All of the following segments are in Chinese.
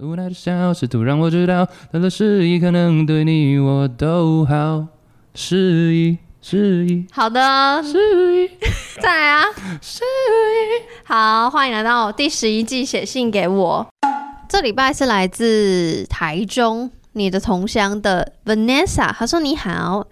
无奈的笑，试图让我知道，他的示意可能对你我都好。示意，示意，好的，示意，再来啊，示意。好，欢迎来到第十一季，写信给我。这礼拜是来自台中，你的同乡的 Vanessa，她说你好。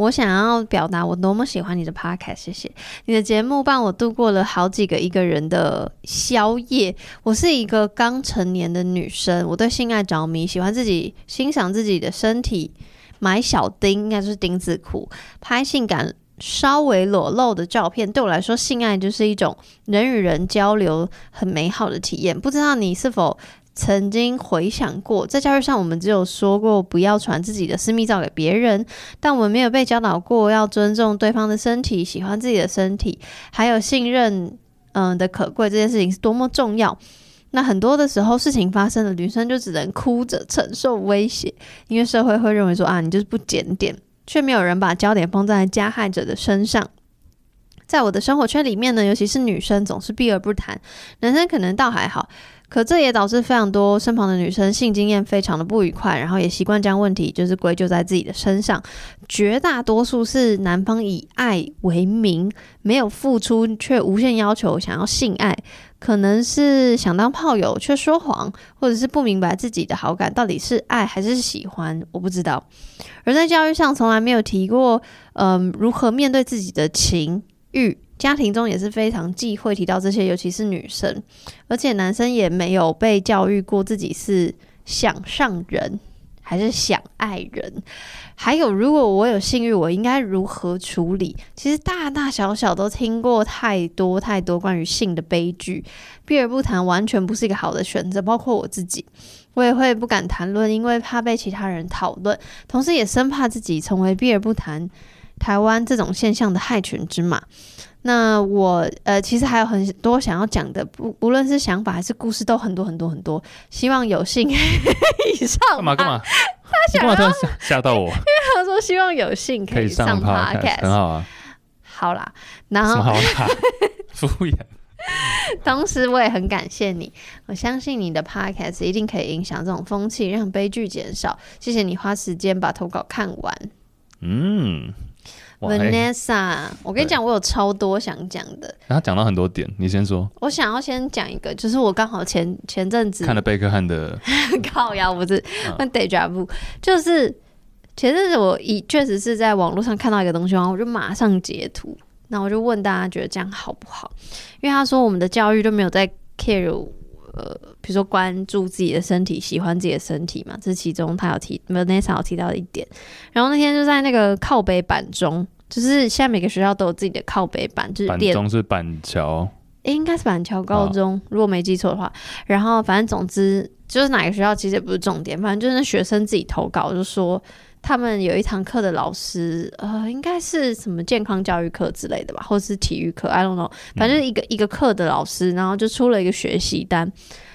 我想要表达我多么喜欢你的 podcast，谢谢你的节目，帮我度过了好几个一个人的宵夜。我是一个刚成年的女生，我对性爱着迷，喜欢自己欣赏自己的身体，买小丁应该就是丁字裤，拍性感稍微裸露的照片。对我来说，性爱就是一种人与人交流很美好的体验。不知道你是否？曾经回想过，在教育上，我们只有说过不要传自己的私密照给别人，但我们没有被教导过要尊重对方的身体，喜欢自己的身体，还有信任，嗯的可贵，这件事情是多么重要。那很多的时候，事情发生了，女生就只能哭着承受威胁，因为社会会认为说啊，你就是不检点，却没有人把焦点放在加害者的身上。在我的生活圈里面呢，尤其是女生总是避而不谈，男生可能倒还好。可这也导致非常多身旁的女生性经验非常的不愉快，然后也习惯将问题就是归咎在自己的身上。绝大多数是男方以爱为名，没有付出却无限要求想要性爱，可能是想当炮友却说谎，或者是不明白自己的好感到底是爱还是喜欢，我不知道。而在教育上从来没有提过，嗯、如何面对自己的情欲。家庭中也是非常忌讳提到这些，尤其是女生，而且男生也没有被教育过自己是想上人还是想爱人。还有，如果我有性欲，我应该如何处理？其实大大小小都听过太多太多关于性的悲剧，避而不谈完全不是一个好的选择。包括我自己，我也会不敢谈论，因为怕被其他人讨论，同时也生怕自己成为避而不谈台湾这种现象的害群之马。那我呃，其实还有很多想要讲的，不不论是想法还是故事，都很多很多很多。希望有幸 以上干嘛干嘛？他想要吓吓到我，因为他说希望有幸可以上 podcast，很好啊。好啦，然后好啦，敷衍。同时，我也很感谢你，我相信你的 podcast 一定可以影响这种风气，让悲剧减少。谢谢你花时间把投稿看完。嗯。Vanessa，我跟你讲，我有超多想讲的。他讲到很多点，你先说。我想要先讲一个，就是我刚好前前阵子看了贝克汉的 靠腰，不是问 deja vu，就是前阵子我一确实是在网络上看到一个东西，然后我就马上截图，那我就问大家觉得这样好不好？因为他说我们的教育都没有在 care。呃，比如说关注自己的身体，喜欢自己的身体嘛，这是其中他有提，Vanessa 有提到的一点。然后那天就在那个靠北板中，就是现在每个学校都有自己的靠北板，就是板中是板桥，应该是板桥高中，哦，如果没记错的话。然后反正总之就是哪个学校其实也不是重点，反正就是那学生自己投稿就说。他们有一堂课的老师，呃，应该是什么健康教育课之类的吧，或是体育课，I don't know，反正一个、嗯、一个课的老师，然后就出了一个学习单。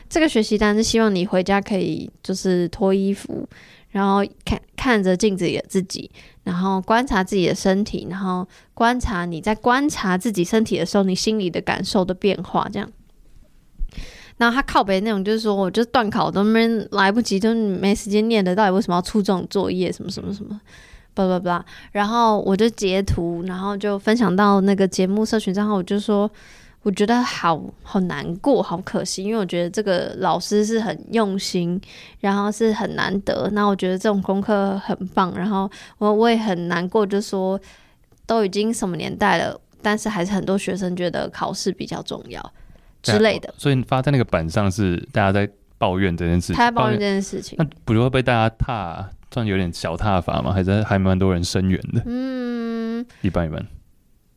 这个学习单是希望你回家可以就是脱衣服，然后看看着镜子里的自己，然后观察自己的身体，然后观察你在观察自己身体的时候，你心里的感受的变化，这样。然后他靠北那种，就是说，我就断考都没来不及，就没时间念的，到底为什么要出这种作业？什么什么什么，巴拉巴拉。然后我就截图，然后就分享到那个节目社群账号，我就说，我觉得好好难过，好可惜，因为我觉得这个老师是很用心，然后是很难得。那我觉得这种功课很棒，然后我我也很难过，就说都已经什么年代了，但是还是很多学生觉得考试比较重要。之类的，所以发在那个板上是大家在抱怨这件事情，他在抱怨这件事情，那不就会被大家踏，算有点小踏法吗？还是还蛮多人声援的？嗯，一般一般。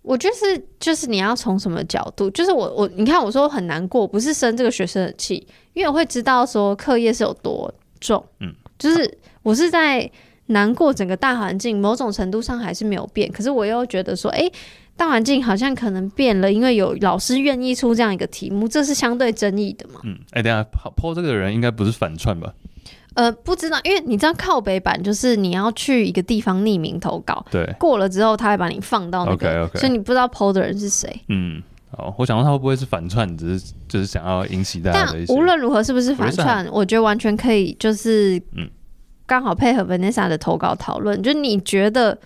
我就是就是你要从什么角度？就是我我你看我说很难过，不是生这个学生的气，因为我会知道说课业是有多重，嗯，就是我是在难过整个大环境，某种程度上还是没有变，可是我又觉得说，哎、欸。大环境好像可能变了，因为有老师愿意出这样一个题目，这是相对争议的嘛？嗯，哎、欸，等下 po 这个人应该不是反串吧？呃，不知道，因为你知道靠北版就是你要去一个地方匿名投稿，对，过了之后他会把你放到那个，okay, okay. 所以你不知道 po 的人是谁。嗯，好，我想到他会不会是反串，只是就是想要引起大家的一些。但无论如何是不是反串，我觉，我觉得完全可以，就是嗯，刚好配合 Vanessa 的投稿讨论。就你觉得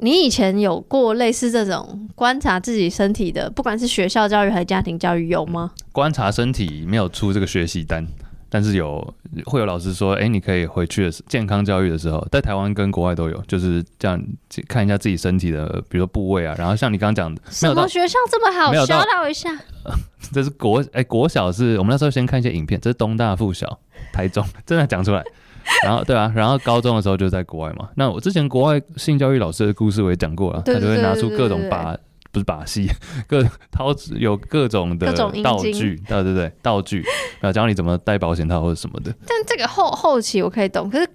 你以前有过类似这种观察自己身体的，不管是学校教育还是家庭教育，有吗？观察身体没有出这个学习单。但是有会有老师说，哎、欸，你可以回去的健康教育的时候，在台湾跟国外都有，就是这样看一下自己身体的，比如说部位啊。然后像你刚刚讲的，什么学校这么好？教导一下。这是国哎、欸、国小是我们那时候先看一些影片，这是东大附小台中真的讲出来。然后对啊，然后高中的时候就在国外嘛。那我之前国外性教育老师的故事我也讲过了，他就会拿出各种把。不是把戏，各掏有各种的道具，对对对，道具，然后教你怎么戴保险套或者什么的。但这个后后期我可以懂，可是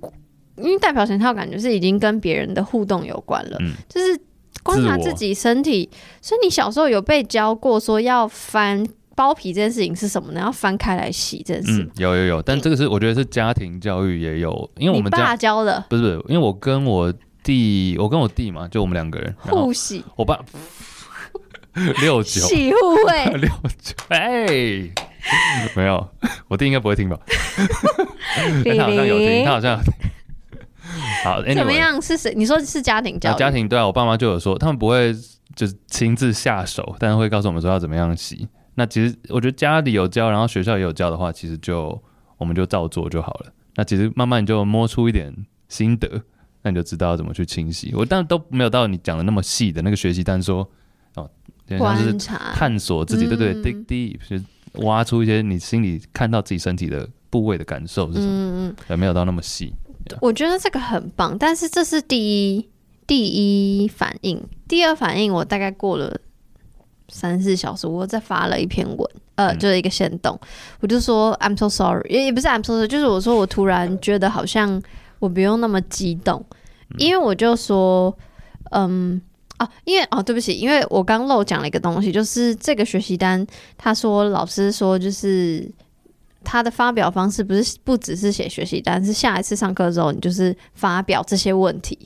因为戴保险套感觉是已经跟别人的互动有关了，嗯，就是观察自己身体。所以你小时候有被教过说要翻包皮这件事情是什么呢？要翻开来洗这件事。嗯，有有有，但这个是我觉得是家庭教育也有，因为我们家教的，不是不是，因为我跟我弟，我跟我弟嘛，就我们两个人互洗，我爸。六九洗护卫 六九哎，没有，我弟应该不会听吧？他好像有听，他好像有听。好，anyway, 怎么样？是谁？你说是家庭教育？家庭对啊，我爸妈就有说，他们不会就是亲自下手，但是会告诉我们说要怎么样洗。那其实我觉得家里有教，然后学校也有教的话，其实就我们就照做就好了。那其实慢慢你就摸出一点心得，那你就知道怎么去清洗。我当然都没有到你讲的那么细的那个学习单说哦。观察、探索自己，对对，dig deep，就是挖出一些你心里看到自己身体的部位的感受是什么？嗯嗯，没有到那么细。我觉得这个很棒，但是这是第一第一反应，第二反应我大概过了三四小时，我再发了一篇文，呃，嗯、就是一个线动，我就说 I'm so sorry，也也不是 I'm so sorry，就是我说我突然觉得好像我不用那么激动，因为我就说，嗯。哦，因为哦，对不起，因为我刚漏讲了一个东西，就是这个学习单，他说老师说就是他的发表方式不是不只是写学习单，是下一次上课之后你就是发表这些问题，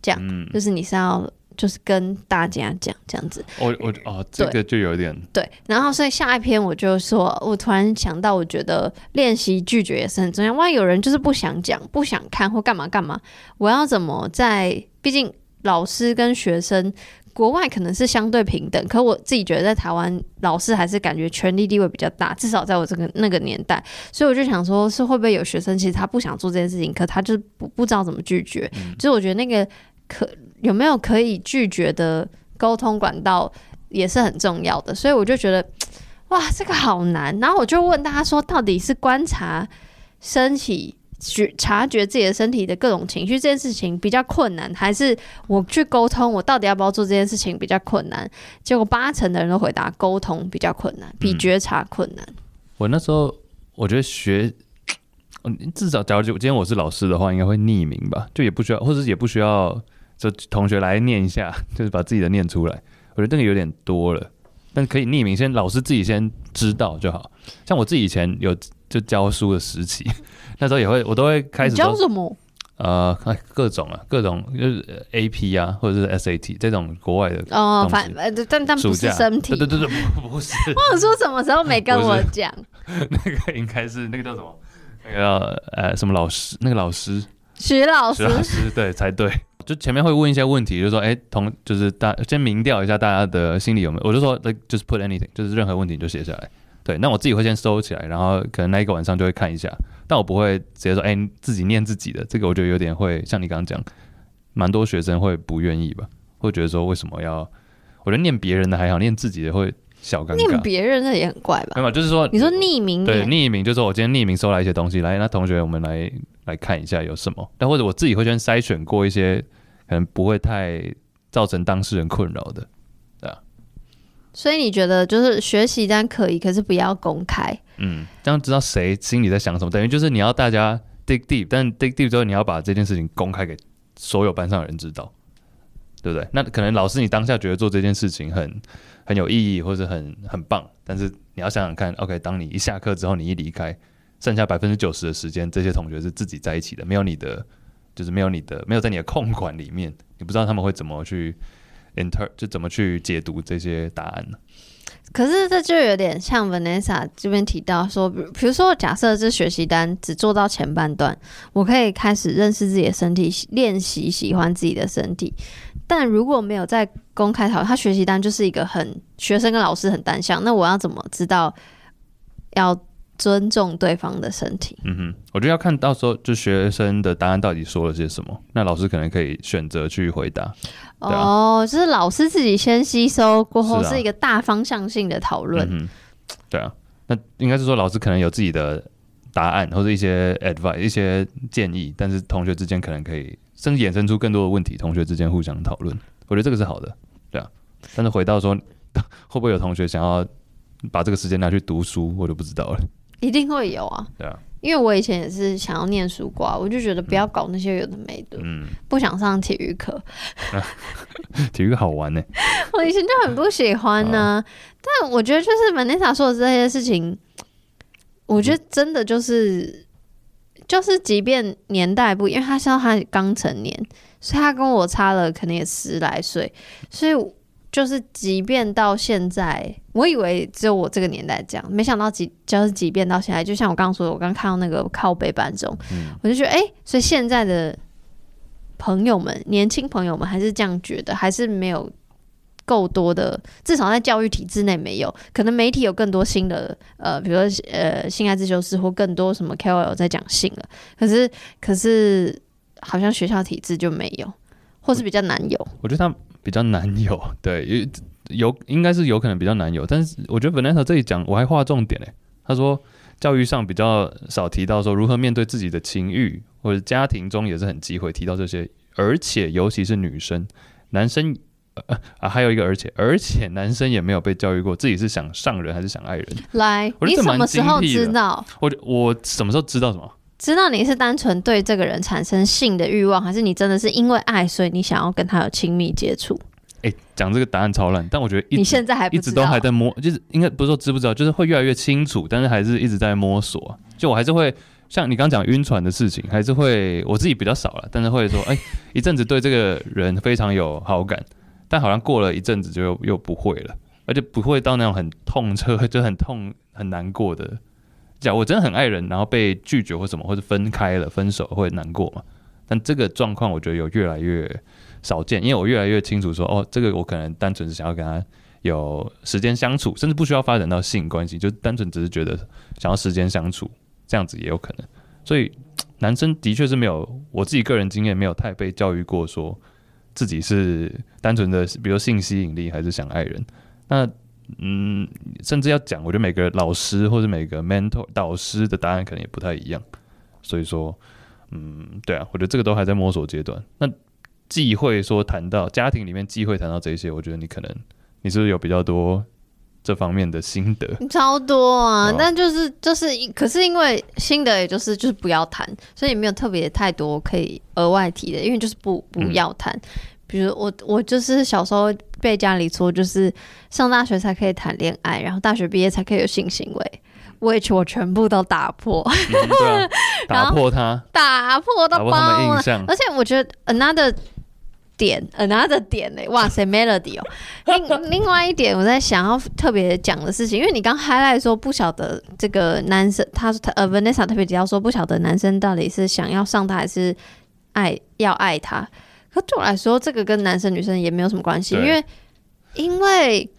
这样，嗯、就是你是要就是跟大家讲这样子。我我哦，这个就有点对，然后所以下一篇我就说，我突然想到，我觉得练习拒绝也是很重要。万一有人就是不想讲、不想看或干嘛干嘛，我要怎么在？毕竟。老师跟学生，国外可能是相对平等，可我自己觉得在台湾，老师还是感觉权力地位比较大，至少在我这个那个年代，所以我就想说，是会不会有学生其实他不想做这件事情，可他就是不不知道怎么拒绝，嗯、就是我觉得那个可有没有可以拒绝的沟通管道也是很重要的，所以我就觉得 哇，这个好难，然后我就问大家说，到底是观察身体？觉察觉自己的身体的各种情绪这件事情比较困难，还是我去沟通我到底要不要做这件事情比较困难？结果八成的人都回答沟通比较困难，比觉察困难。嗯、我那时候我觉得学，至少假如今天我是老师的话，应该会匿名吧，就也不需要，或者也不需要，就同学来念一下，就是把自己的念出来。我觉得这个有点多了，但可以匿名，先老师自己先知道就好。像我自己以前有就教书的时期。那时候也会，我都会开始教什么？呃，各种啊，各种就是 AP 啊，或者是 SAT 这种国外的哦，反呃，但但不是身体，对对对对，不是。我有说什么时候没跟我讲？那个应该是那个叫什么？那个呃什么老师？那个老师徐老师，徐老师对才对。就前面会问一些问题，就是说，哎，同就是大先明调一下大家的心里有没有？我就说，like just put anything，就是任何问题你就写下来。对，那我自己会先收起来，然后可能那一个晚上就会看一下，但我不会直接说，哎，自己念自己的，这个我觉得有点会像你刚刚讲，蛮多学生会不愿意吧，会觉得说为什么要？我觉得念别人的还好，念自己的会小尴尬。念别人那也很怪吧？没有，就是说你说匿名，对，匿名就是说我今天匿名收来一些东西，来，那同学我们来来看一下有什么，但或者我自己会先筛选过一些，可能不会太造成当事人困扰的。所以你觉得就是学习单可以，可是不要公开。嗯，这样知道谁心里在想什么，等于就是你要大家 dig deep，但 dig deep 之后你要把这件事情公开给所有班上的人知道，对不对？那可能老师你当下觉得做这件事情很很有意义或者很很棒，但是你要想想看，OK，当你一下课之后，你一离开，剩下百分之九十的时间，这些同学是自己在一起的，没有你的，就是没有你的，没有在你的控管里面，你不知道他们会怎么去。inter 就怎么去解读这些答案呢？可是这就有点像 Vanessa 这边提到说，比如说假设这学习单只做到前半段，我可以开始认识自己的身体，练习喜欢自己的身体。但如果没有在公开讨论，他学习单就是一个很学生跟老师很单向，那我要怎么知道要尊重对方的身体？嗯哼，我觉得要看到时候就学生的答案到底说了些什么，那老师可能可以选择去回答。啊、哦，就是老师自己先吸收过后，是一个大方向性的讨论。嗯，对啊，那应该是说老师可能有自己的答案或者一些 advice 一些建议，但是同学之间可能可以甚至衍生出更多的问题，同学之间互相讨论。我觉得这个是好的，对啊。但是回到说 会不会有同学想要把这个时间拿去读书，我就不知道了。一定会有啊，对啊。因为我以前也是想要念书挂，我就觉得不要搞那些有的没的，嗯，不想上体育课。体育好玩呢？我以前就很不喜欢呢、啊。但我觉得就是 Vanessa 说的这些事情，我觉得真的就是就是，即便年代不，因为他像他刚成年，所以他跟我差了可能也十来岁，所以。就是，即便到现在，我以为只有我这个年代这样，没想到即就是即便到现在，就像我刚刚说的，我刚看到那个靠背版中，嗯、我就觉得，哎、欸，所以现在的朋友们，年轻朋友们还是这样觉得，还是没有够多的，至少在教育体制内没有，可能媒体有更多新的，呃，比如说呃，性爱自修室或更多什么 KOL 在讲性了，可是可是好像学校体制就没有，或是比较难有，我觉得他。比较难有，对，有应该是有可能比较难有，但是我觉得 Vanessa 这里讲我还画重点嘞。他说教育上比较少提到说如何面对自己的情欲，或者家庭中也是很忌讳提到这些，而且尤其是女生，男生呃啊还有一个而且而且男生也没有被教育过自己是想上人还是想爱人。来，你什么时候知道？我我什么时候知道什么？知道你是单纯对这个人产生性的欲望，还是你真的是因为爱，所以你想要跟他有亲密接触？哎、欸，讲这个答案超烂，但我觉得你现在还一直都还在摸，就是应该不是说知不知道，就是会越来越清楚，但是还是一直在摸索。就我还是会像你刚讲晕船的事情，还是会我自己比较少了，但是会说，哎、欸，一阵子对这个人非常有好感，但好像过了一阵子就又又不会了，而且不会到那种很痛彻，就很痛很难过的。假如我真的很爱人，然后被拒绝或什么，或者分开了、分手会难过嘛？但这个状况，我觉得有越来越少见，因为我越来越清楚说，哦，这个我可能单纯是想要跟他有时间相处，甚至不需要发展到性关系，就单纯只是觉得想要时间相处，这样子也有可能。所以 男生的确是没有，我自己个人经验没有太被教育过，说自己是单纯的，比如性吸引力还是想爱人。那嗯，甚至要讲，我觉得每个老师或者每个 mentor 导师的答案可能也不太一样，所以说，嗯，对啊，我觉得这个都还在摸索阶段。那忌讳说谈到家庭里面忌讳谈到这些，我觉得你可能你是不是有比较多这方面的心得？超多啊，但就是就是，可是因为心得也就是就是不要谈，所以也没有特别太多可以额外提的，因为就是不不要谈。嗯比如我，我就是小时候被家里说，就是上大学才可以谈恋爱，然后大学毕业才可以有性行为，which 我全部都打破，嗯啊、打破它，打破到包了。而且我觉得 another 点，another 点嘞，哇塞，melody 哦。另另外一点，我在想要特别讲的事情，因为你刚 highlight 说不晓得这个男生，他他呃 Vanessa 特别提到说不晓得男生到底是想要上他还是爱要爱他。可对我来说，这个跟男生女生也没有什么关系，因为因为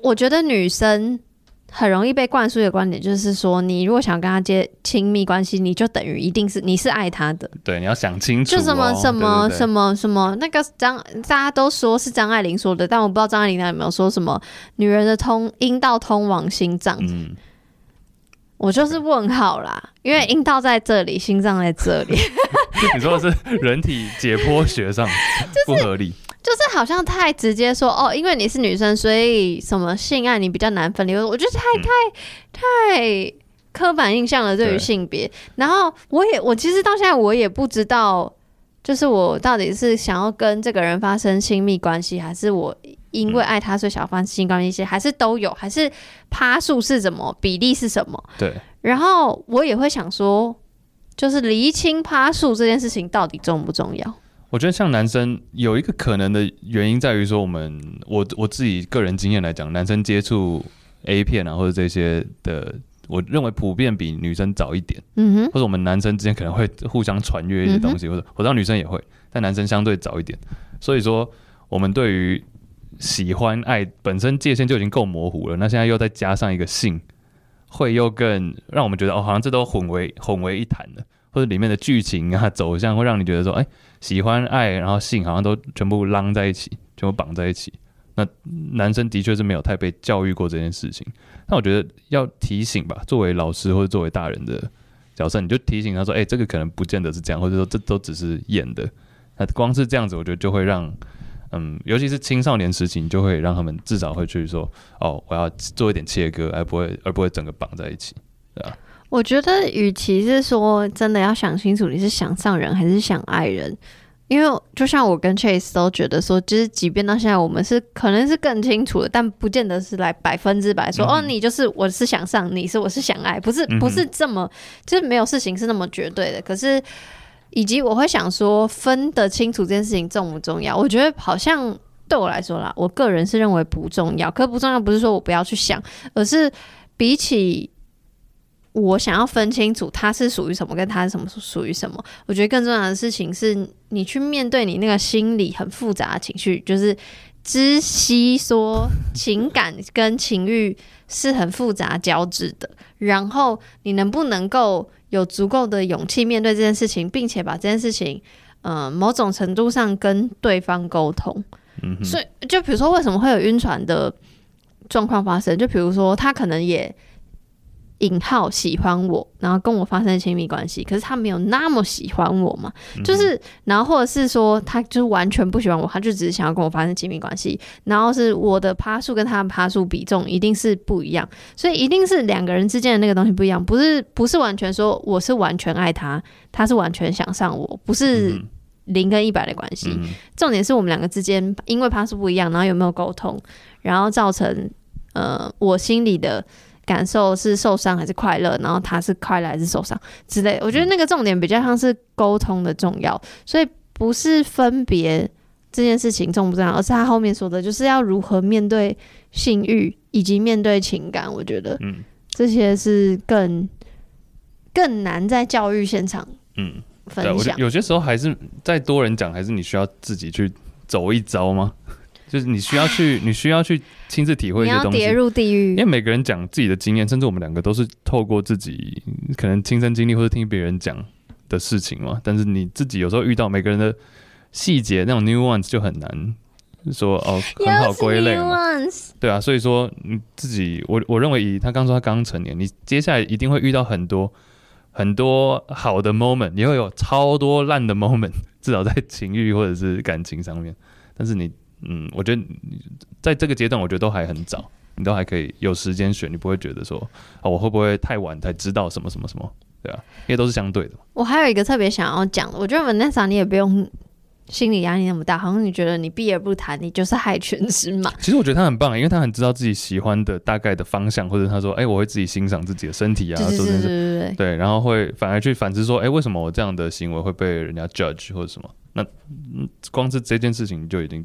我觉得女生很容易被灌输的观点就是说，你如果想跟他接亲密关系，你就等于一定是你是爱他的。对，你要想清楚、哦。就什么什么什么什么那个张，大家都说是张爱玲说的，但我不知道张爱玲她有没有说什么女人的通阴道通往心脏。嗯。我就是问号啦，因为阴道在这里，心脏在这里。你说的是人体解剖学上不合理，就是，好像太直接说哦，因为你是女生，所以什么性爱你比较难分离。我觉得太太太刻板印象了，对于性别。然后我也我其实到现在我也不知道，就是我到底是想要跟这个人发生亲密关系，还是我。因为爱他，所以想要发生性关系，还是都有，还是趴数是什么，比例是什么？对。然后我也会想说，就是厘清趴数这件事情到底重不重要？我觉得像男生有一个可能的原因在于说，我们我我自己个人经验来讲，男生接触 A 片啊，或者这些的，我认为普遍比女生早一点。嗯哼，或者我们男生之间可能会互相传阅一些东西，嗯、或者我知道女生也会，但男生相对早一点。所以说，我们对于喜欢爱本身界限就已经够模糊了，那现在又再加上一个性，会又更让我们觉得哦，好像这都混为混为一谈了。或者里面的剧情啊 走向，会让你觉得说，哎、喜欢爱，然后性好像都全部浪在一起，全部绑在一起。那男生的确是没有太被教育过这件事情。那我觉得要提醒吧，作为老师或者作为大人的角色，你就提醒他说，哎、这个可能不见得是这样，或者说这都只是演的。那光是这样子，我觉得就会让，嗯，尤其是青少年时期，你就会让他们至少会去说，哦，我要做一点切割，而不会而不会整个绑在一起，对吧？我觉得，与其是说真的要想清楚你是想上人还是想爱人，因为就像我跟 Chase 都觉得说，就是即便到现在我们是可能是更清楚的，但不见得是来百分之百说、嗯、哦，你就是我是想上，你是我是想爱，不是不是这么，就是没有事情是那么绝对的。可是，以及我会想说，分得清楚这件事情重不重要？我觉得好像对我来说啦，我个人是认为不重要。可不重要不是说我不要去想，而是比起。我想要分清楚他是属于什么，跟他是什么属于什么。我觉得更重要的事情是你去面对你那个心理很复杂的情绪，就是知悉说情感跟情欲是很复杂交织的。然后你能不能够有足够的勇气面对这件事情，并且把这件事情，嗯、呃，某种程度上跟对方沟通。嗯。所以就比如说，为什么会有晕船的状况发生？就比如说，他可能也。引号喜欢我，然后跟我发生亲密关系，可是他没有那么喜欢我嘛？嗯、就是，然后或者是说，他就是完全不喜欢我，他就只是想要跟我发生亲密关系。然后是我的趴数跟他的趴数比重一定是不一样，所以一定是两个人之间的那个东西不一样，不是不是完全说我是完全爱他，他是完全想上我，不是零跟一百的关系。嗯、重点是我们两个之间因为趴数不一样，然后有没有沟通，然后造成呃我心里的。感受是受伤还是快乐，然后他是快乐还是受伤之类。我觉得那个重点比较像是沟通的重要，所以不是分别这件事情重不重要，而是他后面说的就是要如何面对性欲以及面对情感。我觉得，嗯，这些是更更难在教育现场，嗯，分享。有些时候还是再多人讲，还是你需要自己去走一遭吗？就是你需要去，你需要去亲自体会一些东西。你要跌入地狱，因为每个人讲自己的经验，甚至我们两个都是透过自己可能亲身经历或者听别人讲的事情嘛。但是你自己有时候遇到每个人的细节，那种 nuance 就很难说哦，很好归类嘛。对啊，所以说你自己，我我认为以他刚说他刚成年，你接下来一定会遇到很多很多好的 moment，你会有超多烂的 moment，至少在情欲或者是感情上面。但是你。嗯，我觉得在这个阶段，我觉得都还很早，你都还可以有时间选，你不会觉得说，哦，我会不会太晚才知道什么什么什么，对啊，因为都是相对的。我还有一个特别想要讲的，我觉得 Vanessa 你也不用心理压力那么大，好像你觉得你避而不谈，你就是害群之马。其实我觉得他很棒，因为他很知道自己喜欢的大概的方向，或者他说，哎，我会自己欣赏自己的身体啊，对，然后会反而去反思说，哎，为什么我这样的行为会被人家 judge 或者什么？那嗯，光是这件事情就已经。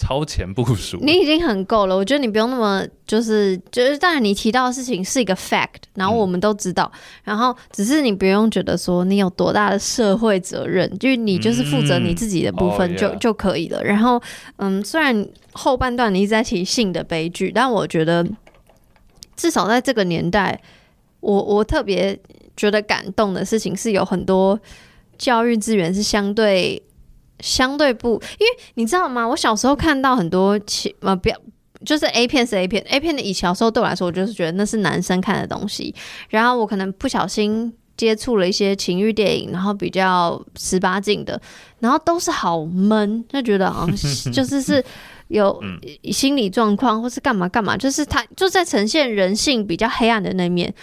超前部署，你已经很够了。我觉得你不用那么就是就是，当然你提到的事情是一个 fact，然后我们都知道，嗯、然后只是你不用觉得说你有多大的社会责任，就是你就是负责你自己的部分就、嗯、就可以了。然后嗯，虽然后半段你一直在提性的悲剧，但我觉得至少在这个年代，我我特别觉得感动的事情是有很多教育资源是相对。相对不，因为你知道吗？我小时候看到很多情呃，不要就是 A 片是 A 片，A 片的以小时候对我来说，我就是觉得那是男生看的东西。然后我可能不小心接触了一些情欲电影，然后比较十八禁的，然后都是好闷，就觉得好像 就是是有心理状况或是干嘛干嘛，就是他就在呈现人性比较黑暗的那面。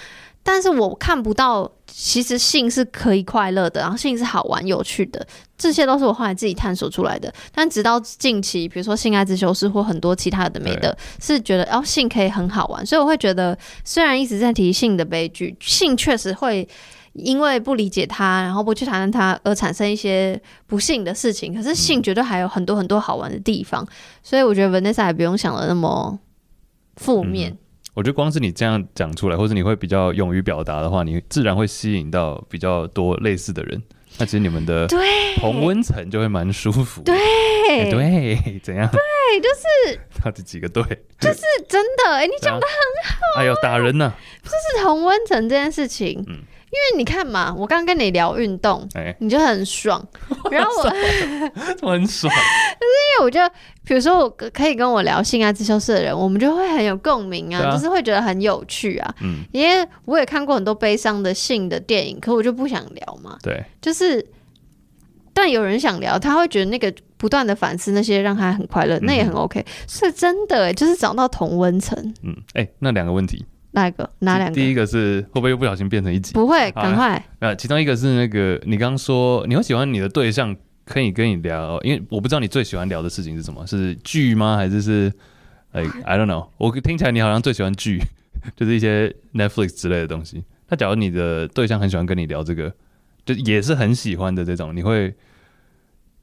但是我看不到，其实性是可以快乐的，然后性是好玩有趣的，这些都是我后来自己探索出来的。但直到近期，比如说性爱自修室或很多其他的没的，是觉得哦，性可以很好玩，所以我会觉得，虽然一直在提性的悲剧，性确实会因为不理解它，然后不去谈论它而产生一些不幸的事情。可是性绝对还有很多很多好玩的地方，所以我觉得 Vanessa 也不用想的那么负面。我觉得光是你这样讲出来，或者你会比较勇于表达的话，你自然会吸引到比较多类似的人。那其实你们的同温层就会蛮舒服。对、欸、对，怎样？对，就是 到底几个对？就是真的。哎、欸，你讲的很好。哎呦，打人呢！就是同温层这件事情。嗯。因为你看嘛，我刚刚跟你聊运动，欸、你就很爽，然后我我很爽，就是因为我就比如说我可以跟我聊性爱自修室的人，我们就会很有共鸣啊，啊，就是会觉得很有趣啊。嗯，因为我也看过很多悲伤的性的电影，可我就不想聊嘛。对，就是但有人想聊，他会觉得那个不断的反思那些让他很快乐，那也很 OK。是真的、欸，就是找到同温层。嗯，哎、欸，那两个问题。哪一个？哪两个？第一个是会不会又不小心变成一集？不会，赶快。呃，其中一个是那个你刚刚说你会喜欢你的对象可以跟你聊，因为我不知道你最喜欢聊的事情是什么，是剧吗？还是是哎、like,，I don't know。我听起来你好像最喜欢剧，就是一些 Netflix 之类的东西。那假如你的对象很喜欢跟你聊这个，就也是很喜欢的这种，你会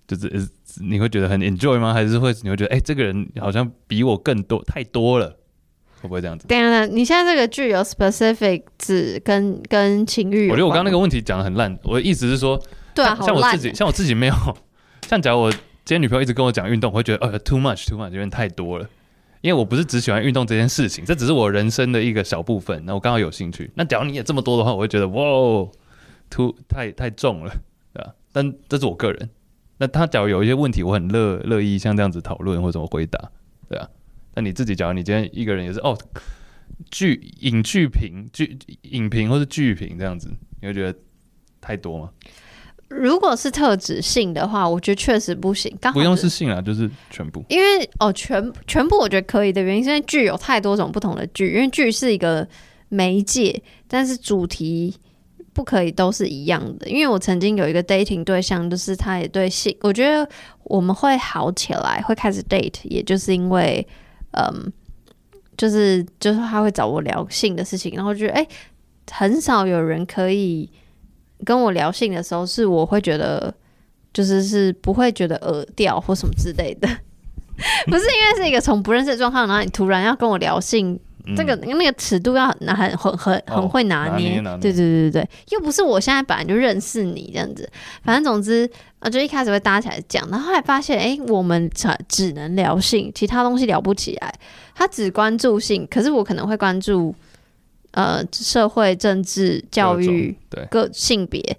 就是你会觉得很 enjoy 吗？还是会你会觉得哎、欸，这个人好像比我更多太多了？会不会这样子？等下，你现在这个剧有 specific 指跟跟情欲？我觉得我刚刚那个问题讲的很烂。我的意思是说，对啊，像我自己，像我自己没有，像假如我今天女朋友一直跟我讲运动，我会觉得呃 too much too much 有点太多了。因为我不是只喜欢运动这件事情，这只是我人生的一个小部分。那我刚好有兴趣。那假如你也这么多的话，我会觉得哇，too 太太重了，对吧？但这是我个人。那他假如有一些问题，我很乐乐意像这样子讨论或者怎么回答，对啊。那你自己，假如你今天一个人也是哦，剧影剧评剧影评或是剧评这样子，你会觉得太多吗？如果是特指性的话，我觉得确实不行。刚好不用是性啊，就是全部。因为哦，全全部我觉得可以的原因是因为剧有太多种不同的剧，因为剧是一个媒介，但是主题不可以都是一样的。因为我曾经有一个 dating 对象，就是他也对性，我觉得我们会好起来，会开始 date，也就是因为。嗯，就是就是他会找我聊性的事情，然后觉得哎、很少有人可以跟我聊性的时候，是我会觉得就是是不会觉得耳掉或什么之类的，不是因为是一个从不认识的状况，然后你突然要跟我聊性。这个那个尺度要拿很很很很会拿捏，对对对对对，又不是我现在本来就认识你这样子，反正总之啊，就一开始会搭起来讲，然后后来发现，哎，我们只只能聊性，其他东西聊不起来。他只关注性，可是我可能会关注呃社会、政治、教育、各性别，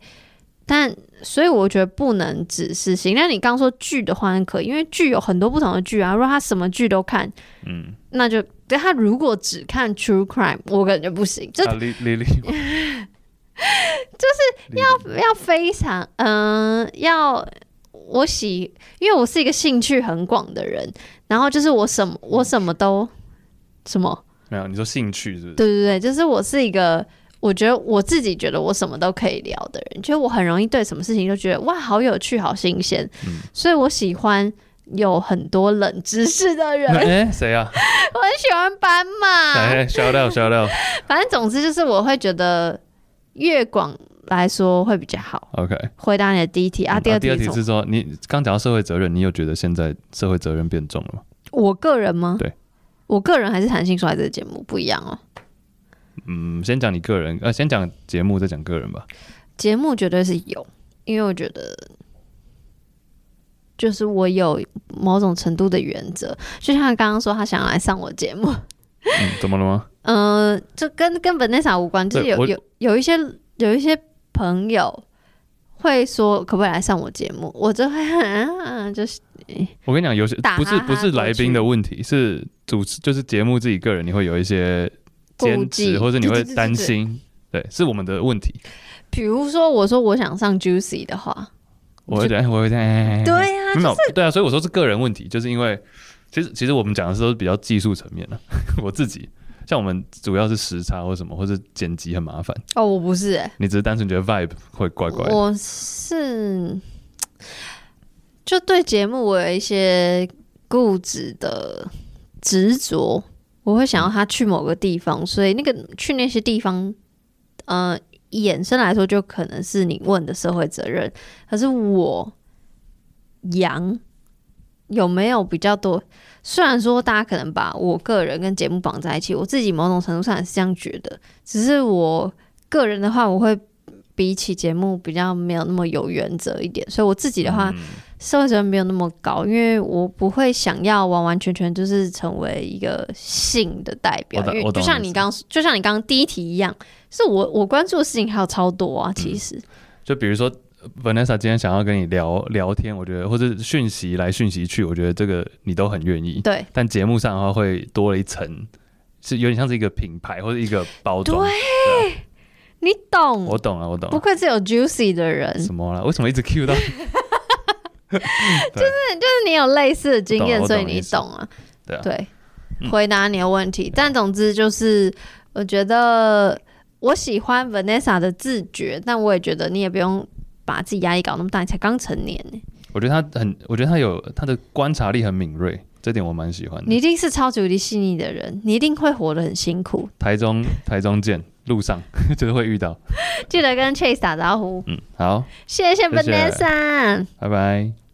但所以我觉得不能只是行。那你刚说剧的话，可以，因为剧有很多不同的剧啊，如果他什么剧都看，嗯，那就。对，他如果只看 True Crime，我感觉不行。就、啊、就是要要非常嗯、呃，要我喜，因为我是一个兴趣很广的人，然后就是我什么我什么都什么没有。你说兴趣是不是？对对对，就是我是一个，我觉得我自己觉得我什么都可以聊的人，就是我很容易对什么事情都觉得哇，好有趣，好新鲜、嗯，所以我喜欢。有很多冷知识的人，哎，谁啊？我很喜欢斑马，哎，shout out shout out。反正总之就是，我会觉得越广来说会比较好。OK，回答你的第一题啊，第二题，第二题是说，你刚讲到社会责任，你有觉得现在社会责任变重了吗？我个人吗？对，我个人还是谈性说爱这个节目不一样哦。嗯，先讲你个人，呃，先讲节目，再讲个人吧。节目绝对是有，因为我觉得。就是我有某种程度的原则，就像他刚刚说，他想要来上我节目，嗯，怎么了吗？嗯、呃，就跟跟 Vanessa 无关，就是有有有一些有一些朋友会说可不可以来上我节目，我就会很就是，我跟你讲，有些不是不是来宾的问题，是主持就是节目自己个人，你会有一些坚持，或者你会担心，对，是我们的问题。比如说，我说我想上 Juicy 的话。我会讲，我会讲，对呀、啊，没有，对啊，所以我说是个人问题，就是因为其实其实我们讲的是都是比较技术层面的。我自己像我们主要是时差或什么，或者剪辑很麻烦。哦，我不是、欸，你只是单纯觉得 vibe 会怪怪的。我是就对节目我有一些固执的执着，我会想要他去某个地方，所以那个去那些地方，呃。衍生来说，就可能是你问的社会责任。可是我羊有没有比较多？虽然说大家可能把我个人跟节目绑在一起，我自己某种程度上也是这样觉得。只是我个人的话，我会比起节目比较没有那么有原则一点，所以我自己的话，社会责任没有那么高，因为我不会想要完完全全就是成为一个性的代表，因为就像你刚就像你刚刚第一题一样，是我我关注的事情还有超多啊，其实。就比如说。Vanessa 今天想要跟你聊聊天，我觉得或者讯息来讯息去，我觉得这个你都很愿意。对，但节目上的话会多了一层，是有点像是一个品牌或者一个包装。对，你懂，我懂了，我懂了。不愧是有 juicy 的人。什么了？为什么一直 cue 到？就是就是你有类似的经验，所以你懂啊。对啊，对，回答你的问题。但总之就是，我觉得我喜欢 Vanessa 的自觉，但我也觉得你也不用。把自己压力搞那么大，你才刚成年呢。我觉得他很，我觉得他有他的观察力很敏锐，这点我蛮喜欢的。你一定是超级无敌细腻的人，你一定会活得很辛苦。台中，台中见，路上 就是会遇到。记得跟 Chase 打招呼。嗯，好，谢谢 Vanessa，拜拜。